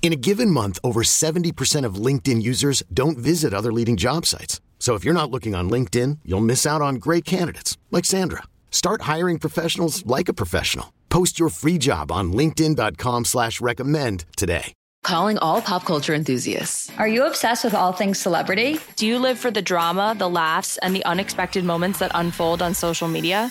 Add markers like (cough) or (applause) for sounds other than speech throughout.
In a given month, over 70% of LinkedIn users don't visit other leading job sites. So if you're not looking on LinkedIn, you'll miss out on great candidates like Sandra. Start hiring professionals like a professional. Post your free job on linkedin.com slash recommend today. Calling all pop culture enthusiasts. Are you obsessed with all things celebrity? Do you live for the drama, the laughs, and the unexpected moments that unfold on social media?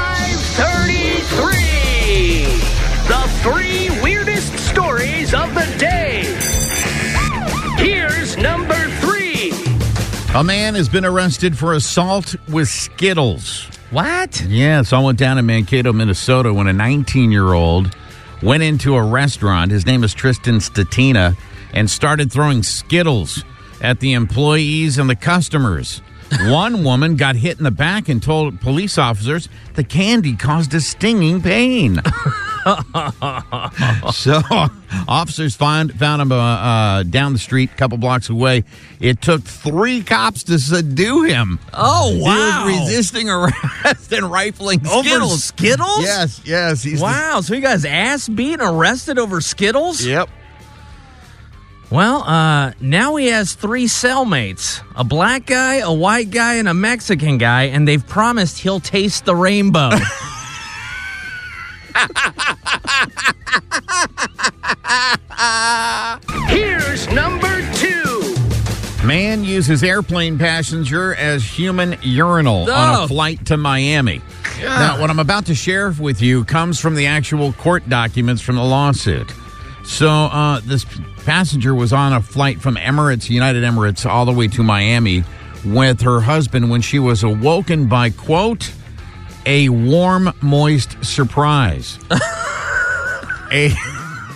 A man has been arrested for assault with Skittles. What? Yeah, so I went down in Mankato, Minnesota when a 19 year old went into a restaurant. His name is Tristan Statina and started throwing Skittles at the employees and the customers. (laughs) One woman got hit in the back and told police officers the candy caused a stinging pain. (laughs) so officers found found him uh, uh, down the street, a couple blocks away. It took three cops to subdue him. Oh wow! He was resisting arrest and rifling over Skittles. Skittles. Yes, yes. He's wow! so you guys ass beat arrested over Skittles? Yep. Well, uh, now he has three cellmates a black guy, a white guy, and a Mexican guy, and they've promised he'll taste the rainbow. (laughs) Here's number two. Man uses airplane passenger as human urinal on Oh. a flight to Miami. Now, what I'm about to share with you comes from the actual court documents from the lawsuit. So, uh, this passenger was on a flight from Emirates, United Emirates, all the way to Miami with her husband when she was awoken by, quote, a warm, moist surprise. (laughs) a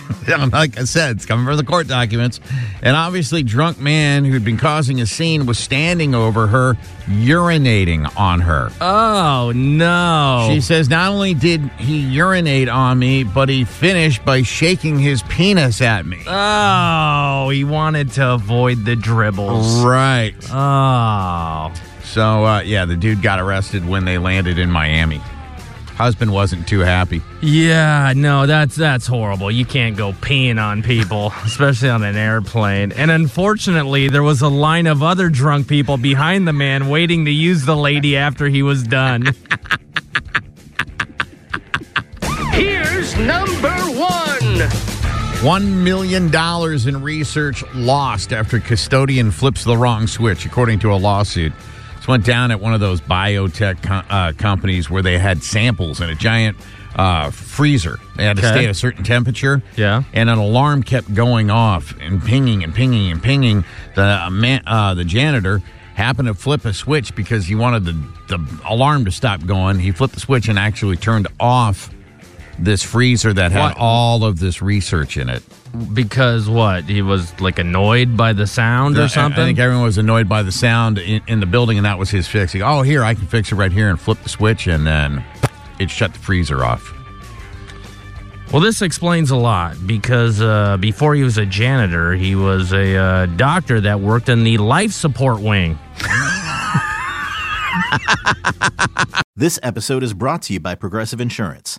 (laughs) like I said, it's coming from the court documents. An obviously drunk man who'd been causing a scene was standing over her, urinating on her. oh no! She says not only did he urinate on me, but he finished by shaking his penis at me. oh, he wanted to avoid the dribbles. Right. Oh, So, uh, yeah, the dude got arrested when they landed in Miami. Husband wasn't too happy. yeah. No, that's that's horrible. You can't go peeing on people, (laughs) especially on an airplane. And unfortunately, there was a line of other drunk people behind the man waiting to use the lady after he was done. (laughs) Here's number one. One million dollars in research lost after custodian flips the wrong switch, according to a lawsuit. This went down at one of those biotech co- uh, companies where they had samples in a giant uh, freezer. They had to Okay. stay at a certain temperature. Yeah. and an alarm kept going off and pinging and pinging and pinging. The uh, man, uh, the janitor happened to flip a switch because he wanted the the alarm to stop going. He flipped the switch and actually turned off this freezer that had What? all of this research in it. Because what? He was like annoyed by the sound or something? I think everyone was annoyed by the sound in, in the building, and that was his fix. He, oh, here, I can fix it right here and flip the switch, and then it shut the freezer off. Well, this explains a lot because uh, before he was a janitor, he was a uh, doctor that worked in the life support wing. (laughs) This episode is brought to you by Progressive Insurance.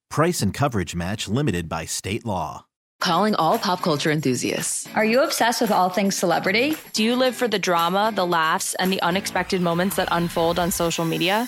Price and coverage match limited by state law. Calling all pop culture enthusiasts. Are you obsessed with all things celebrity? Do you live for the drama, the laughs, and the unexpected moments that unfold on social media?